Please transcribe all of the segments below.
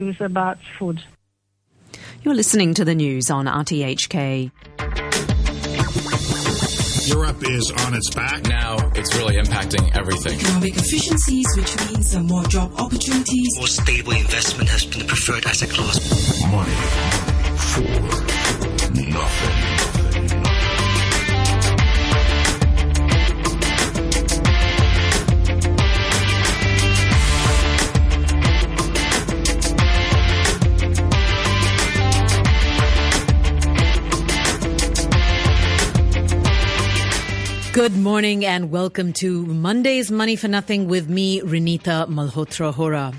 news about food. You're listening to the news on RTHK. Europe is on its back. Now it's really impacting everything. Economic efficiencies, which means uh, more job opportunities. More stable investment has been the preferred asset class. Money for nothing. Good morning and welcome to Monday's Money for Nothing with me, Renita Malhotra Hora.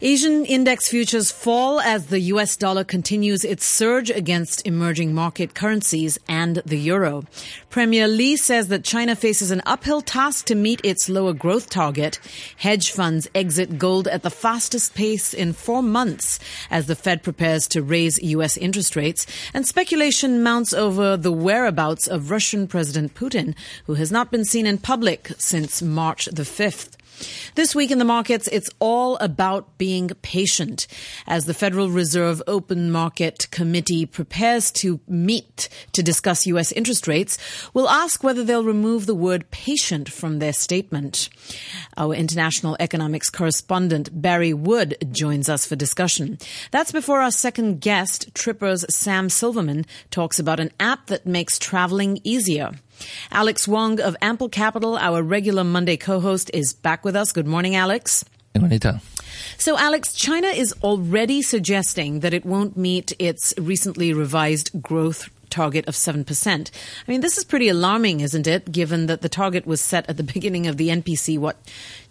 Asian index futures fall as the US dollar continues its surge against emerging market currencies and the euro. Premier Li says that China faces an uphill task to meet its lower growth target. Hedge funds exit gold at the fastest pace in four months as the Fed prepares to raise US interest rates and speculation mounts over the whereabouts of Russian President Putin, who has not been seen in public since March the 5th. This week in the markets, it's all about being patient as the Federal Reserve Open Market Committee prepares to meet to discuss U.S. interest rates. We'll ask whether they'll remove the word patient from their statement. Our international economics correspondent Barry Wood joins us for discussion. That's before our second guest, Tripper's Sam Silverman, talks about an app that makes traveling easier. Alex Wong of Ample Capital, our regular Monday co-host, is back with us. Good morning, Alex. Anita. So, Alex, China is already suggesting that it won't meet its recently revised growth target of 7%. I mean, this is pretty alarming, isn't it? Given that the target was set at the beginning of the NPC, what,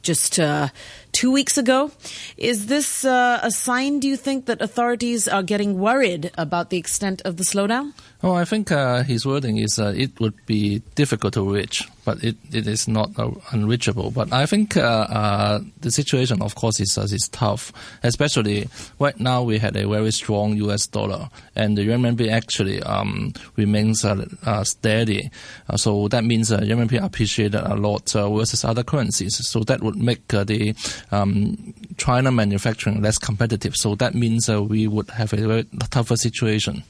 just uh, two weeks ago. Is this uh, a sign, do you think, that authorities are getting worried about the extent of the slowdown? Oh, I think uh, his wording is uh, it would be difficult to reach, but it, it is not uh, unreachable. But I think uh, uh, the situation, of course, is, is tough, especially right now we had a very strong U.S. dollar, and the renminbi actually um, remains steady. so that means uh, renminbi appreciated a lot versus other currencies. So that would make the um, China manufacturing less competitive. So that means we would have a very tougher situation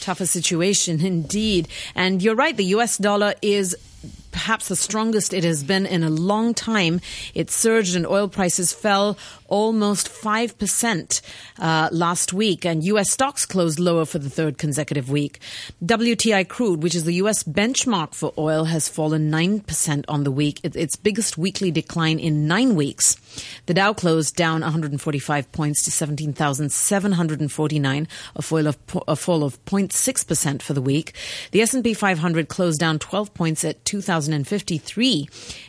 tougher situation indeed. And you're right, the US dollar is perhaps the strongest it has been in a long time. It surged and oil prices fell almost 5% uh, last week, and U.S. stocks closed lower for the third consecutive week. WTI crude, which is the U.S. benchmark for oil, has fallen 9% on the week, its biggest weekly decline in nine weeks. The Dow closed down 145 points to 17,749, a fall of, a fall of 0.6% for the week. The S&P 500 closed down 12 points at 2,053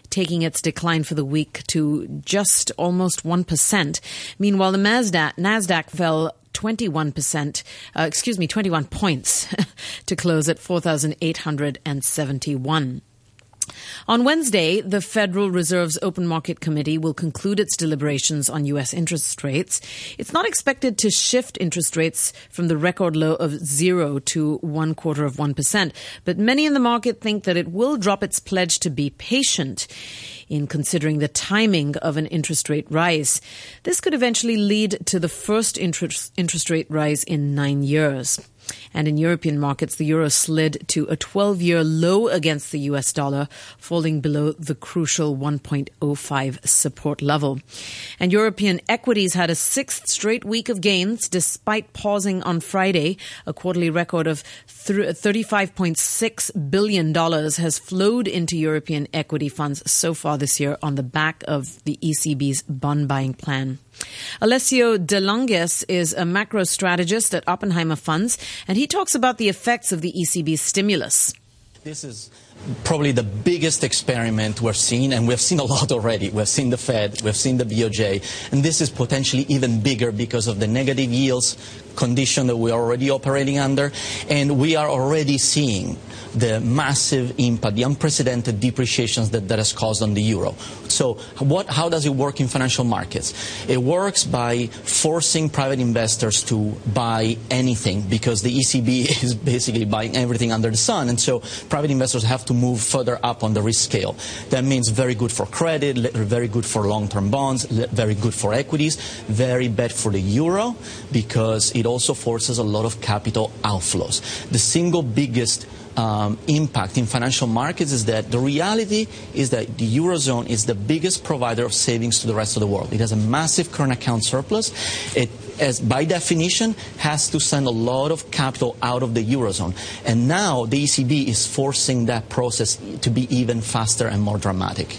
taking its decline for the week to just almost 1%. Meanwhile, the NASDAQ, NASDAQ fell 21%, uh, excuse me, 21 points to close at 4,871. On Wednesday, the Federal Reserve's Open Market Committee will conclude its deliberations on U.S. interest rates. It's not expected to shift interest rates from the record low of zero to one quarter of 1%, but many in the market think that it will drop its pledge to be patient in considering the timing of an interest rate rise. This could eventually lead to the first interest, interest rate rise in nine years. And in European markets, the euro slid to a 12 year low against the US dollar, falling below the crucial 1.05 support level. And European equities had a sixth straight week of gains despite pausing on Friday. A quarterly record of $35.6 billion has flowed into European equity funds so far this year on the back of the ECB's bond buying plan. Alessio De Longis is a macro strategist at Oppenheimer Funds, and he talks about the effects of the ECB's stimulus. This is probably the biggest experiment we're seeing, and we've seen a lot already. We've seen the Fed, we've seen the BOJ, and this is potentially even bigger because of the negative yields condition that we're already operating under, and we are already seeing the massive impact, the unprecedented depreciations that that has caused on the euro. So, what, how does it work in financial markets? It works by forcing private investors to buy anything because the ECB is basically buying everything under the sun, and so private investors have to move further up on the risk scale. That means very good for credit, very good for long-term bonds, very good for equities, very bad for the euro because it also forces a lot of capital outflows. The single biggest um, impact in financial markets is that the reality is that the eurozone is the biggest provider of savings to the rest of the world. It has a massive current account surplus. It, as by definition, has to send a lot of capital out of the eurozone. And now the ECB is forcing that process to be even faster and more dramatic.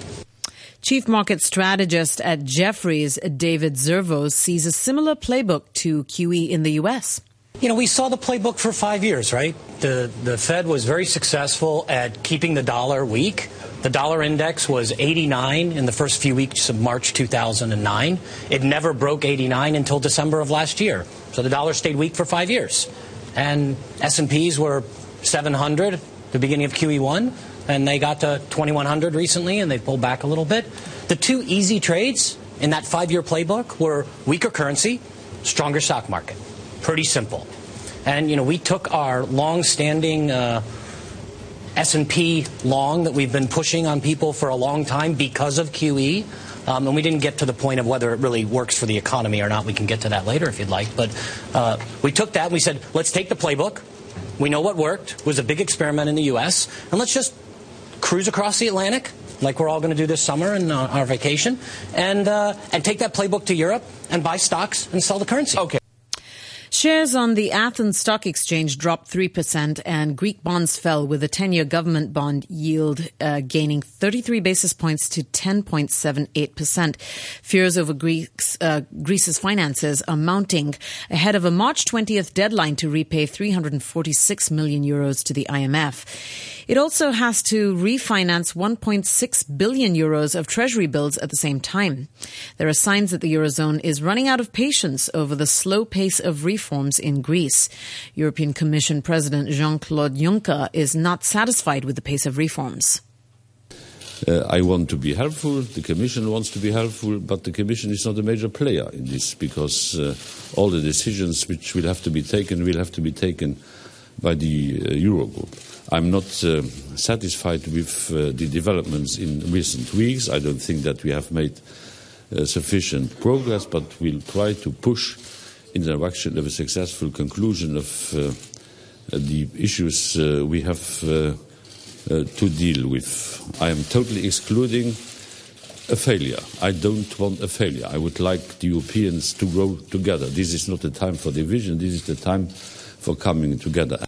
Chief market strategist at Jefferies, David Zervos, sees a similar playbook to QE in the U.S. You know, we saw the playbook for five years, right? The, the Fed was very successful at keeping the dollar weak. The dollar index was 89 in the first few weeks of March 2009. It never broke 89 until December of last year. So the dollar stayed weak for five years. And S&Ps were 700 the beginning of QE1 and they got to 2100 recently and they pulled back a little bit. The two easy trades in that 5-year playbook were weaker currency, stronger stock market. Pretty simple. And you know, we took our long-standing uh, S&P long that we've been pushing on people for a long time because of QE. Um, and we didn't get to the point of whether it really works for the economy or not. We can get to that later if you'd like. But uh, we took that and we said, let's take the playbook. We know what worked. It was a big experiment in the U.S. And let's just cruise across the Atlantic, like we're all going to do this summer and uh, our vacation, and, uh, and take that playbook to Europe and buy stocks and sell the currency. Okay. Shares on the Athens Stock Exchange dropped 3% and Greek bonds fell with the 10-year government bond yield uh, gaining 33 basis points to 10.78%. Fears over uh, Greece's finances are mounting ahead of a March 20th deadline to repay 346 million euros to the IMF. It also has to refinance 1.6 billion euros of treasury bills at the same time. There are signs that the Eurozone is running out of patience over the slow pace of reforms in Greece. European Commission President Jean-Claude Juncker is not satisfied with the pace of reforms. Uh, I want to be helpful, the Commission wants to be helpful, but the Commission is not a major player in this because uh, all the decisions which will have to be taken will have to be taken by the uh, Eurogroup. I'm not uh, satisfied with uh, the developments in recent weeks. I don't think that we have made uh, sufficient progress, but we'll try to push in the direction of a successful conclusion of uh, the issues uh, we have uh, to deal with. I am totally excluding a failure. I don't want a failure. I would like the Europeans to grow together. This is not the time for division. This is the time for coming together.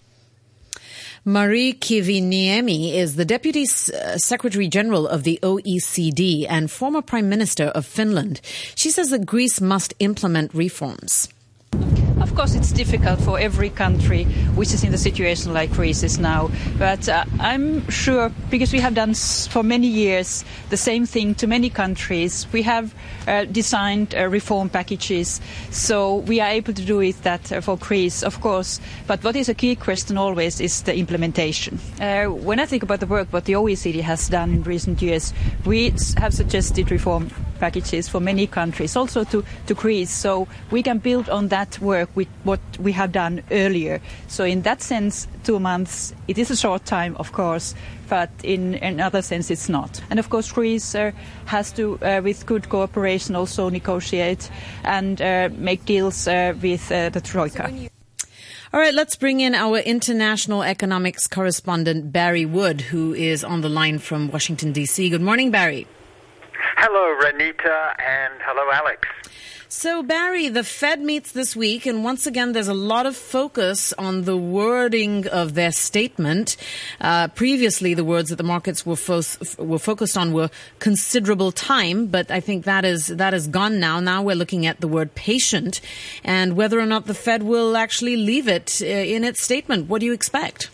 Mari Kiviniemi is the Deputy uh, Secretary General of the OECD and former Prime Minister of Finland. She says that Greece must implement reforms. Of course, it's difficult for every country which is in the situation like Greece is now. But uh, I'm sure, because we have done for many years the same thing to many countries, we have uh, designed uh, reform packages, so we are able to do it that uh, for Greece, of course. But what is a key question always is the implementation. Uh, when I think about the work what the OECD has done in recent years, we have suggested reform packages for many countries, also to, to Greece. So we can build on that work with what we have done earlier. So in that sense, two months, it is a short time, of course, but in another sense, it's not. And of course, Greece uh, has to, uh, with good cooperation, also negotiate and uh, make deals uh, with uh, the Troika. All right, let's bring in our international economics correspondent, Barry Wood, who is on the line from Washington, D.C. Good morning, Barry. Hello, Renita, and hello, Alex. So, Barry, the Fed meets this week, and once again, there's a lot of focus on the wording of their statement. Uh, previously, the words that the markets were, fo- were focused on were considerable time, but I think that is that is gone now. Now we're looking at the word patient, and whether or not the Fed will actually leave it uh, in its statement. What do you expect?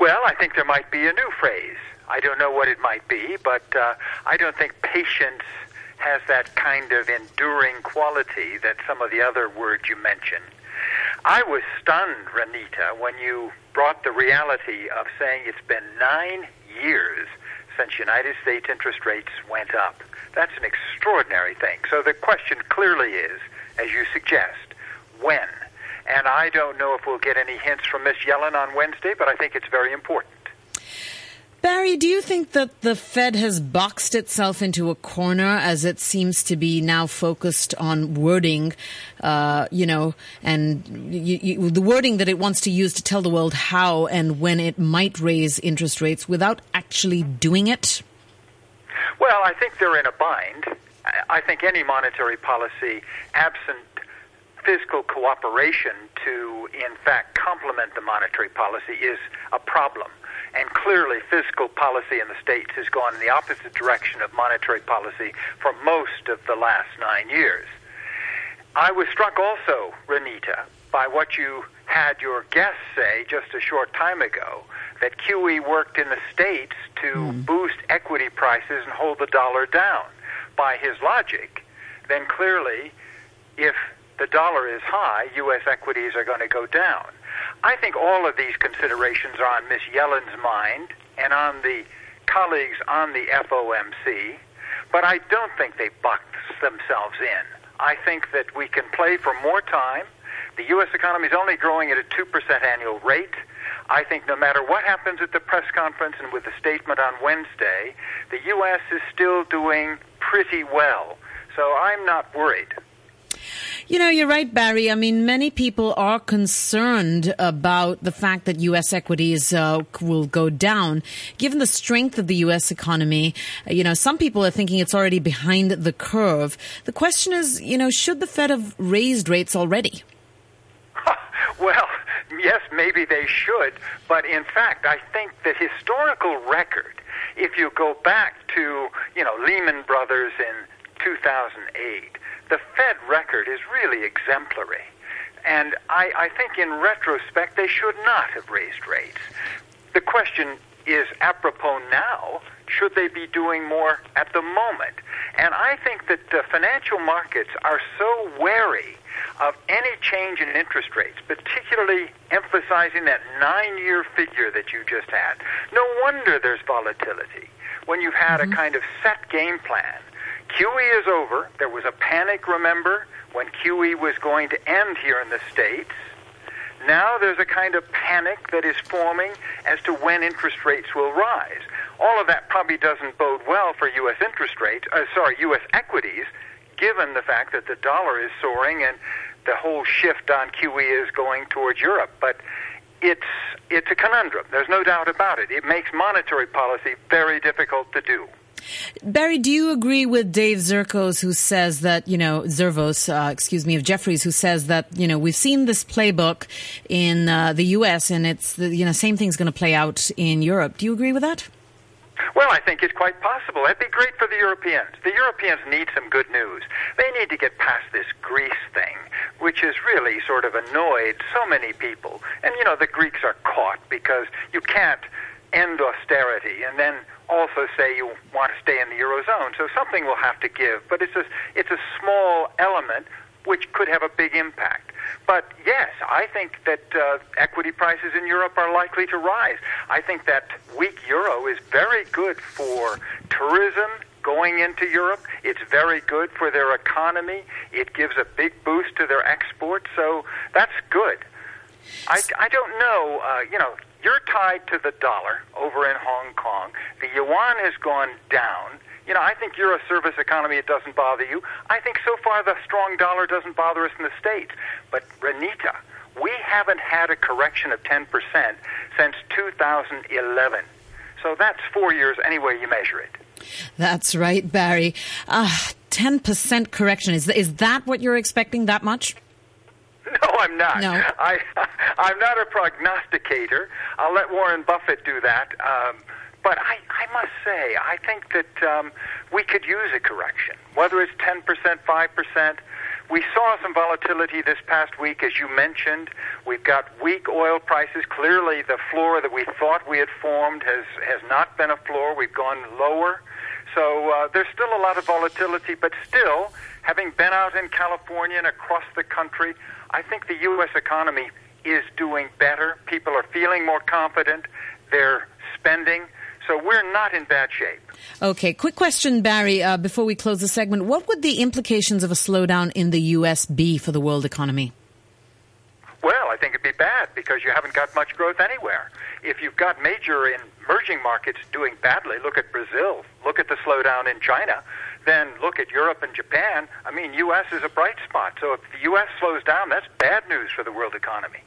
Well, I think there might be a new phrase. I don't know what it might be, but uh, I don't think patience has that kind of enduring quality that some of the other words you mentioned. I was stunned, Renita, when you brought the reality of saying it's been nine years since United States interest rates went up. That's an extraordinary thing. So the question clearly is, as you suggest, when? And I don't know if we'll get any hints from Miss Yellen on Wednesday, but I think it's very important. Barry, do you think that the Fed has boxed itself into a corner as it seems to be now focused on wording, uh, you know, and you, you, the wording that it wants to use to tell the world how and when it might raise interest rates without actually doing it? Well, I think they're in a bind. I think any monetary policy, absent fiscal cooperation to, in fact, complement the monetary policy, is a problem. And clearly, fiscal policy in the states has gone in the opposite direction of monetary policy for most of the last nine years. I was struck also, Renita, by what you had your guest say just a short time ago that QE worked in the states to mm. boost equity prices and hold the dollar down. By his logic, then clearly, if the dollar is high, U.S. equities are going to go down. I think all of these considerations are on Ms. Yellen's mind and on the colleagues on the FOMC, but I don't think they boxed themselves in. I think that we can play for more time. The U.S. economy is only growing at a 2% annual rate. I think no matter what happens at the press conference and with the statement on Wednesday, the U.S. is still doing pretty well. So I'm not worried. You know, you're right, Barry. I mean, many people are concerned about the fact that U.S. equities uh, will go down. Given the strength of the U.S. economy, uh, you know, some people are thinking it's already behind the curve. The question is, you know, should the Fed have raised rates already? well, yes, maybe they should. But in fact, I think the historical record, if you go back to, you know, Lehman Brothers in 2008, the Fed record is really exemplary. And I, I think in retrospect, they should not have raised rates. The question is apropos now should they be doing more at the moment? And I think that the financial markets are so wary of any change in interest rates, particularly emphasizing that nine year figure that you just had. No wonder there's volatility when you've had mm-hmm. a kind of set game plan QE is over. There was a panic, remember, when QE was going to end here in the States. Now there's a kind of panic that is forming as to when interest rates will rise. All of that probably doesn't bode well for U.S. interest rates, uh, sorry, U.S. equities, given the fact that the dollar is soaring and the whole shift on QE is going towards Europe. But it's it's a conundrum. There's no doubt about it. It makes monetary policy very difficult to do. Barry, do you agree with Dave Zerkos, who says that, you know, Zervos, uh, excuse me, of Jefferies, who says that, you know, we've seen this playbook in uh, the U.S. and it's, the, you know, same thing's going to play out in Europe. Do you agree with that? Well, I think it's quite possible. It'd be great for the Europeans. The Europeans need some good news. They need to get past this Greece thing, which has really sort of annoyed so many people. And, you know, the Greeks are caught because you can't end austerity and then also say you want to stay in the eurozone. So something will have to give, but it's a it's a small element which could have a big impact. But yes, I think that uh, equity prices in Europe are likely to rise. I think that weak euro is very good for tourism going into Europe. It's very good for their economy. It gives a big boost to their exports. So that's good. I, I don't know. Uh, you know, you're tied to the dollar over in Hong Kong. The yuan has gone down. You know, I think you're a service economy. It doesn't bother you. I think so far the strong dollar doesn't bother us in the States. But, Renita, we haven't had a correction of 10% since 2011. So that's four years anyway you measure it. That's right, Barry. Uh, 10% correction. Is, is that what you're expecting, that much? No, I'm not. No. I, I'm not a prognosticator. I'll let Warren Buffett do that. Um, but I, I must say, I think that um, we could use a correction, whether it's 10%, 5%. We saw some volatility this past week, as you mentioned. We've got weak oil prices. Clearly, the floor that we thought we had formed has, has not been a floor. We've gone lower. So uh, there's still a lot of volatility, but still, having been out in California and across the country, I think the U.S. economy is doing better. People are feeling more confident. They're spending. So we're not in bad shape. Okay, quick question, Barry, uh, before we close the segment. What would the implications of a slowdown in the U.S. be for the world economy? Think it'd be bad because you haven't got much growth anywhere. If you've got major emerging markets doing badly, look at Brazil, look at the slowdown in China, then look at Europe and Japan. I mean, U.S. is a bright spot. So if the U.S. slows down, that's bad news for the world economy.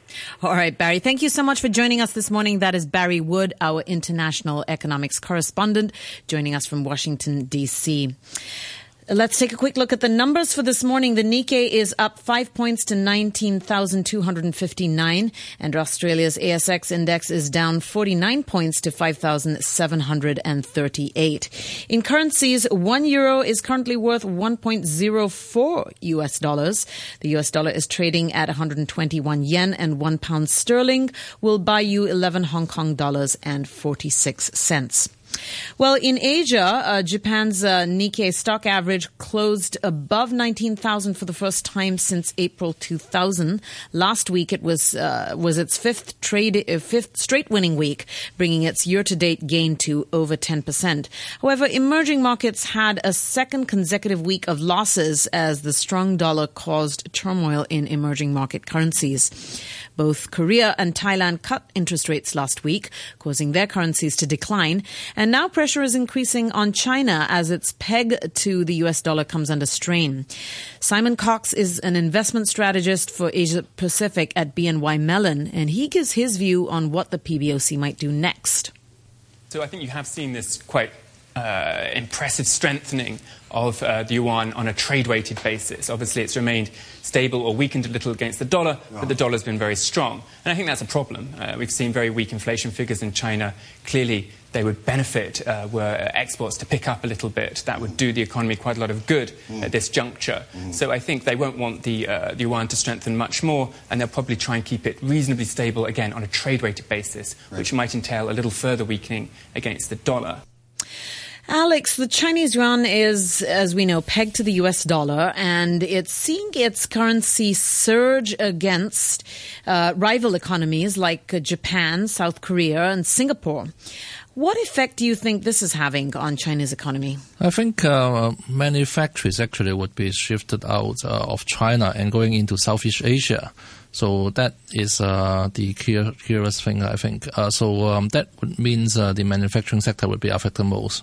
All right, Barry, thank you so much for joining us this morning. That is Barry Wood, our international economics correspondent, joining us from Washington, D.C. Let's take a quick look at the numbers for this morning. The Nikkei is up five points to 19,259, and Australia's ASX index is down 49 points to 5,738. In currencies, one euro is currently worth 1.04 US dollars. The US dollar is trading at 121 yen, and one pound sterling will buy you 11 Hong Kong dollars and 46 cents. Well, in Asia, uh, Japan's uh, Nikkei stock average closed above 19,000 for the first time since April 2000. Last week, it was uh, was its fifth trade uh, fifth straight winning week, bringing its year-to-date gain to over 10%. However, emerging markets had a second consecutive week of losses as the strong dollar caused turmoil in emerging market currencies. Both Korea and Thailand cut interest rates last week, causing their currencies to decline. And now pressure is increasing on China as its peg to the US dollar comes under strain. Simon Cox is an investment strategist for Asia Pacific at BNY Mellon, and he gives his view on what the PBOC might do next. So I think you have seen this quite uh, impressive strengthening of uh, the yuan on a trade weighted basis. Obviously, it's remained stable or weakened a little against the dollar, but the dollar's been very strong. And I think that's a problem. Uh, we've seen very weak inflation figures in China. Clearly, they would benefit uh, were exports to pick up a little bit. That would do the economy quite a lot of good mm. at this juncture. Mm. So I think they won't want the, uh, the yuan to strengthen much more, and they'll probably try and keep it reasonably stable again on a trade weighted basis, right. which might entail a little further weakening against the dollar. Alex, the Chinese yuan is, as we know, pegged to the US dollar, and it's seeing its currency surge against uh, rival economies like uh, Japan, South Korea, and Singapore. What effect do you think this is having on China's economy? I think uh, many factories actually would be shifted out uh, of China and going into Southeast Asia. So that is uh, the curious thing, I think. Uh, so um, that means uh, the manufacturing sector would be affected most.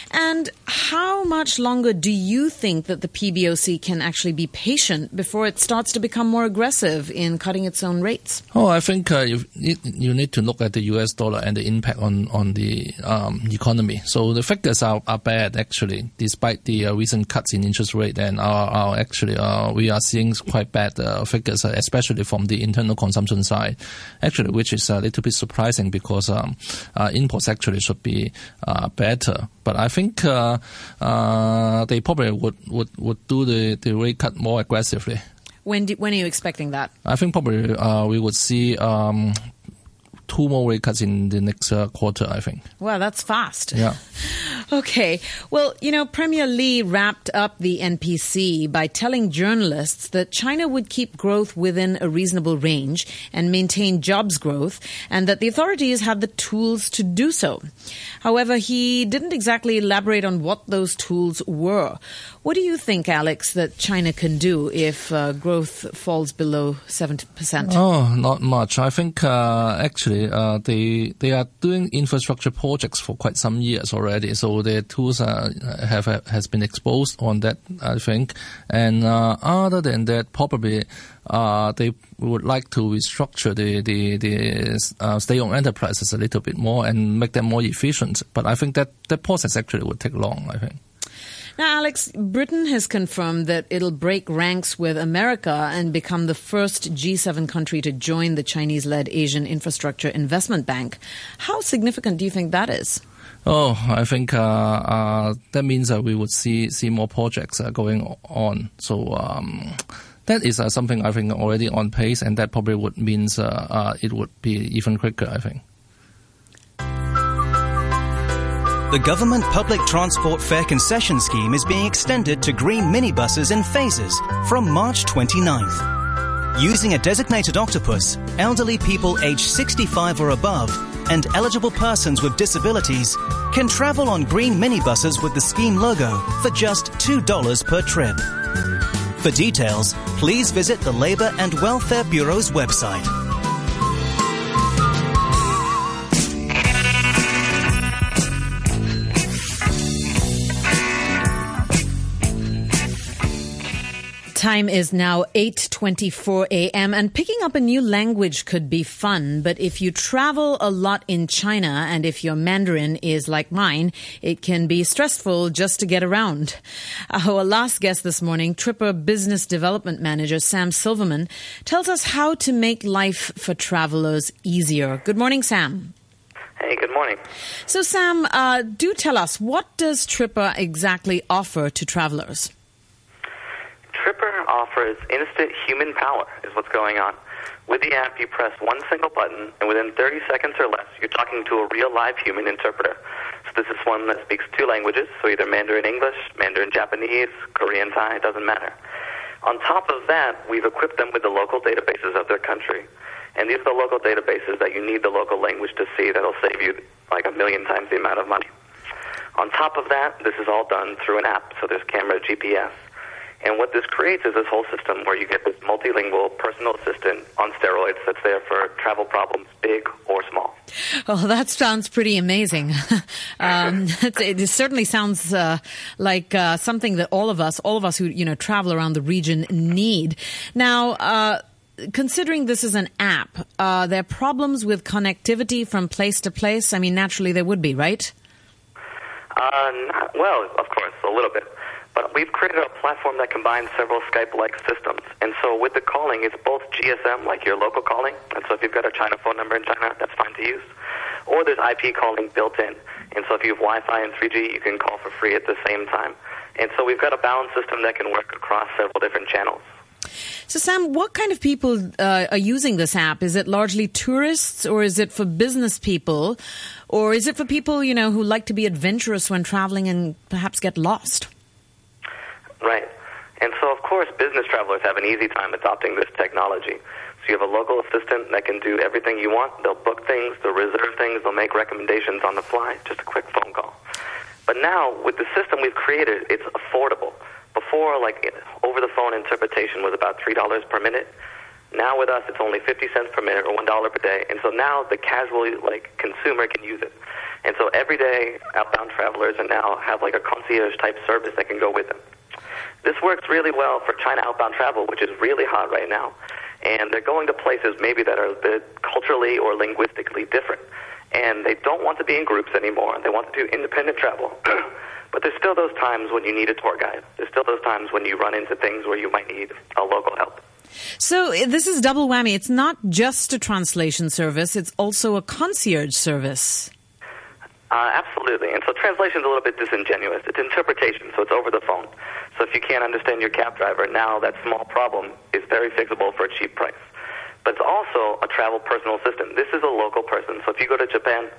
And how much longer do you think that the PBOC can actually be patient before it starts to become more aggressive in cutting its own rates? Oh, I think uh, you, you need to look at the US dollar and the impact on, on the um, economy. So the figures are, are bad, actually, despite the uh, recent cuts in interest rate. And are, actually, uh, we are seeing quite bad uh, figures, uh, especially from the internal consumption side, actually, which is a little bit surprising because um, uh, imports actually should be better. But I think uh, uh, they probably would, would, would do the, the rate cut more aggressively. When do, when are you expecting that? I think probably uh, we would see um, two more rate cuts in the next uh, quarter, I think. Wow, that's fast. Yeah. okay. Well, you know, Premier Li wrapped up the NPC by telling journalists that China would keep growth within a reasonable range and maintain jobs growth, and that the authorities have the tools to do so. However, he didn't exactly elaborate on what those tools were. What do you think, Alex, that China can do if uh, growth falls below 70%? Oh, not much. I think uh, actually uh, they they are doing infrastructure projects for quite some years already, so their tools uh, have has been exposed on that, I think. And uh, other than that, probably uh, they would like to restructure the the, the uh, state-owned enterprises a little bit more and make them more efficient. But I think that that process actually would take long. I think. Now, Alex, Britain has confirmed that it'll break ranks with America and become the first G7 country to join the Chinese led Asian Infrastructure Investment Bank. How significant do you think that is? Oh, I think uh, uh, that means that we would see see more projects uh, going on. So um, that is something I think already on pace, and that probably would means it would be even quicker. I think. The government public transport fare concession scheme is being extended to green minibuses in phases from March 29th. Using a designated octopus, elderly people aged 65 or above and eligible persons with disabilities can travel on green minibuses with the scheme logo for just $2 per trip. For details, please visit the Labour and Welfare Bureau's website. Time is now 8:24 a.m. and picking up a new language could be fun, but if you travel a lot in China and if your Mandarin is like mine, it can be stressful just to get around. Our last guest this morning, Tripper Business Development Manager Sam Silverman, tells us how to make life for travelers easier. Good morning, Sam. Hey, good morning. So, Sam, uh, do tell us what does Tripper exactly offer to travelers? Offers instant human power, is what's going on. With the app, you press one single button, and within 30 seconds or less, you're talking to a real live human interpreter. So this is one that speaks two languages, so either Mandarin English, Mandarin Japanese, Korean Thai, doesn't matter. On top of that, we've equipped them with the local databases of their country. And these are the local databases that you need the local language to see that'll save you like a million times the amount of money. On top of that, this is all done through an app, so there's camera GPS. And what this creates is this whole system where you get this multilingual personal assistant on steroids that's there for travel problems, big or small. Well, that sounds pretty amazing. um, it certainly sounds uh, like uh, something that all of us, all of us who you know travel around the region, need. Now. Uh, considering this is an app, are there are problems with connectivity from place to place? I mean, naturally there would be, right? Uh, not, well, of course, a little bit. But we've created a platform that combines several Skype-like systems. And so with the calling, it's both GSM, like your local calling. And so if you've got a China phone number in China, that's fine to use. Or there's IP calling built in. And so if you have Wi-Fi and 3G, you can call for free at the same time. And so we've got a balanced system that can work across several different channels. So, Sam, what kind of people uh, are using this app? Is it largely tourists, or is it for business people, or is it for people you know who like to be adventurous when traveling and perhaps get lost? Right. And so, of course, business travelers have an easy time adopting this technology. So you have a local assistant that can do everything you want. They'll book things, they'll reserve things, they'll make recommendations on the fly, just a quick phone call. But now, with the system we've created, it's affordable. Before, like over the phone interpretation was about $3 per minute. Now with us, it's only 50 cents per minute or $1 per day. And so now the casual like consumer can use it. And so every day, outbound travelers are now have like a concierge type service that can go with them. This works really well for China outbound travel, which is really hot right now. And they're going to places maybe that are a bit culturally or linguistically different. And they don't want to be in groups anymore. They want to do independent travel. but there's still those times when you need a tour guide. There's still those times when you run into things where you might need a local help. So this is double whammy. It's not just a translation service, it's also a concierge service. Uh, absolutely. And so translation is a little bit disingenuous. It's interpretation, so it's over the phone. So if you can't understand your cab driver, now that small problem is very fixable for a cheap price. But it's also a travel personal assistant. This is a local person. So if you go to Japan,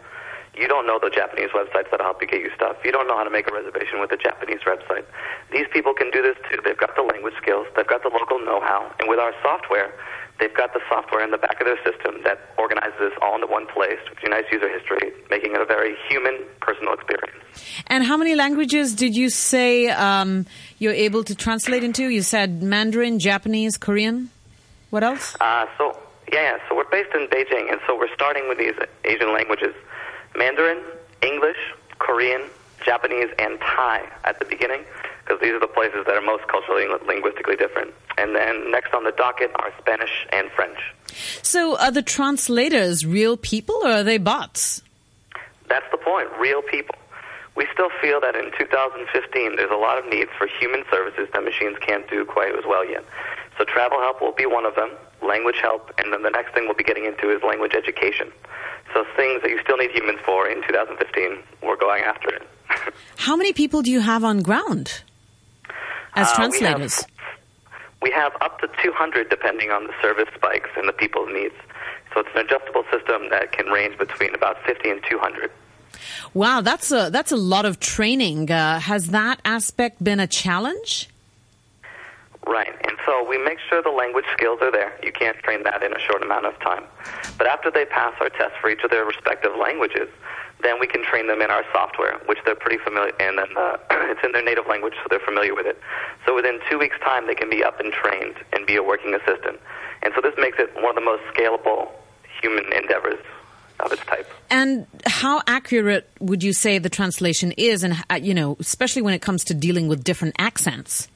you don't know the Japanese websites that'll help you get you stuff. You don't know how to make a reservation with a Japanese website. These people can do this too. They've got the language skills, they've got the local know-how, and with our software, they've got the software in the back of their system that organizes this all into one place with your nice user history, making it a very human, personal experience. And how many languages did you say um, you're able to translate into? You said Mandarin, Japanese, Korean. What else? Uh, so yeah, so we're based in Beijing, and so we're starting with these Asian languages: Mandarin, English, Korean, Japanese, and Thai at the beginning, because these are the places that are most culturally and linguistically different. And then next on the docket are Spanish and French. So, are the translators real people or are they bots? That's the point, real people. We still feel that in 2015 there's a lot of needs for human services that machines can't do quite as well yet. So travel help will be one of them, language help, and then the next thing we'll be getting into is language education. So things that you still need humans for in 2015, we're going after it. How many people do you have on ground as Uh, we translators? have- We have up to 200 depending on the service spikes and the people's needs. So it's an adjustable system that can range between about 50 and 200. Wow, that's a that's a lot of training. Uh, has that aspect been a challenge? Right, and so we make sure the language skills are there. You can't train that in a short amount of time. But after they pass our tests for each of their respective languages, then we can train them in our software, which they're pretty familiar, and then uh, it's in their native language, so they're familiar with it. So within two weeks' time, they can be up and trained and be a working assistant. And so this makes it one of the most scalable human endeavors of its type. And how accurate would you say the translation is, and uh, you know, especially when it comes to dealing with different accents?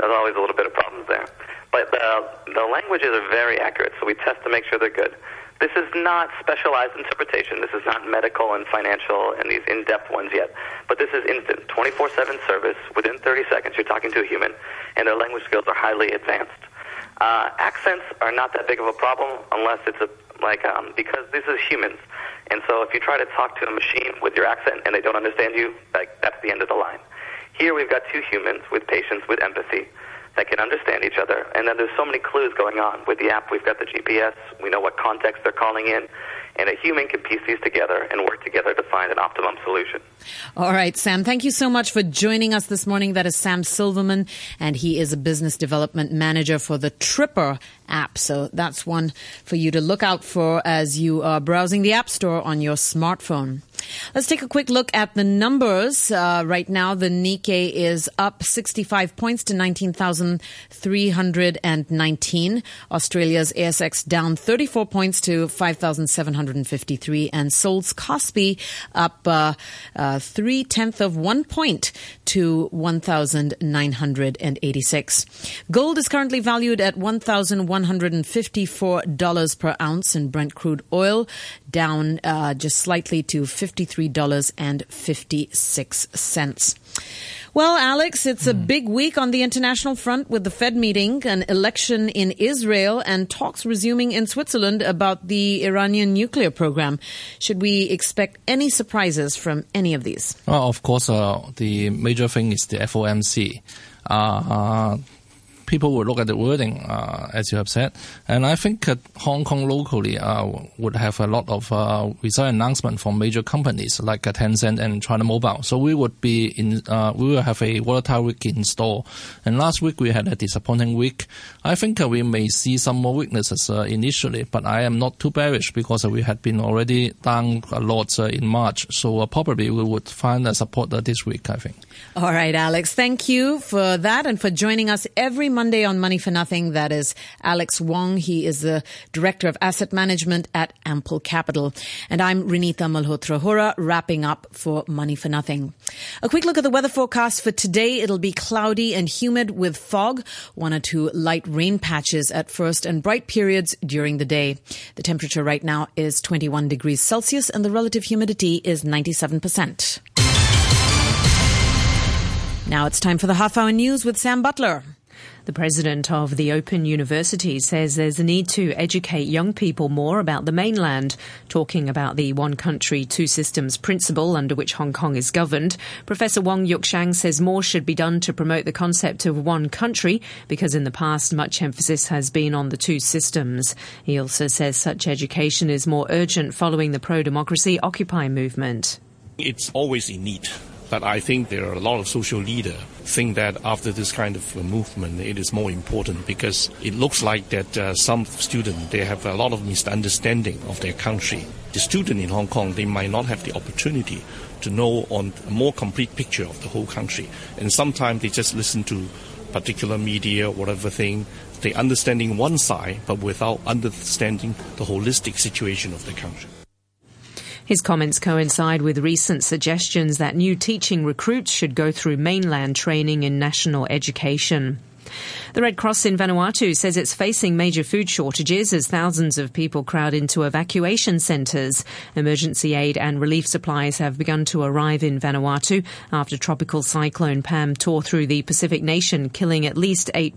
There's always a little bit of problems there. But the, the languages are very accurate, so we test to make sure they're good. This is not specialized interpretation. This is not medical and financial and these in-depth ones yet. But this is instant, 24-7 service. Within 30 seconds, you're talking to a human, and their language skills are highly advanced. Uh, accents are not that big of a problem unless it's a like um, because this is humans, and so if you try to talk to a machine with your accent and they don't understand you, like that's the end of the line. Here we've got two humans with patience, with empathy, that can understand each other. And then there's so many clues going on. With the app, we've got the GPS. We know what context they're calling in. And a human can piece these together and work together to find an optimum solution. All right, Sam, thank you so much for joining us this morning. That is Sam Silverman, and he is a business development manager for the Tripper app. So that's one for you to look out for as you are browsing the App Store on your smartphone. Let's take a quick look at the numbers. Uh, right now, the Nikkei is up 65 points to 19,319. Australia's ASX down 34 points to 5,753. And Seoul's Kospi up uh, uh, three tenth of one point to 1,986. Gold is currently valued at $1,154 per ounce, and Brent crude oil down uh, just slightly to $53.56. Well, Alex, it's a big week on the international front with the Fed meeting, an election in Israel, and talks resuming in Switzerland about the Iranian nuclear program. Should we expect any surprises from any of these? Well, of course, uh, the major thing is the FOMC. Uh, uh, people will look at the wording, uh, as you have said. And I think uh, Hong Kong locally uh, would have a lot of uh, result announcement from major companies like Tencent and China Mobile. So we would be in, uh, we will have a volatile week in store. And last week we had a disappointing week. I think we may see some more weaknesses uh, initially, but I am not too bearish because we had been already down a lot in March. So probably we would find a support this week, I think. All right, Alex. Thank you for that and for joining us every Monday on Money for Nothing. That is Alex Wong. He is the Director of Asset Management at Ample Capital. And I'm Renita Malhotra Hora, wrapping up for Money for Nothing. A quick look at the weather forecast for today. It'll be cloudy and humid with fog, one or two light rain patches at first, and bright periods during the day. The temperature right now is 21 degrees Celsius, and the relative humidity is 97%. Now it's time for the half hour news with Sam Butler. The president of the Open University says there's a need to educate young people more about the mainland. Talking about the one country, two systems principle under which Hong Kong is governed, Professor Wong Yuk Shan says more should be done to promote the concept of one country because in the past much emphasis has been on the two systems. He also says such education is more urgent following the pro democracy Occupy movement. It's always in need. But I think there are a lot of social leaders think that after this kind of movement, it is more important because it looks like that uh, some students they have a lot of misunderstanding of their country. The student in Hong Kong they might not have the opportunity to know on a more complete picture of the whole country, and sometimes they just listen to particular media, whatever thing. They understanding one side, but without understanding the holistic situation of the country. His comments coincide with recent suggestions that new teaching recruits should go through mainland training in national education. The Red Cross in Vanuatu says it's facing major food shortages as thousands of people crowd into evacuation centres. Emergency aid and relief supplies have begun to arrive in Vanuatu after tropical cyclone Pam tore through the Pacific nation, killing at least eight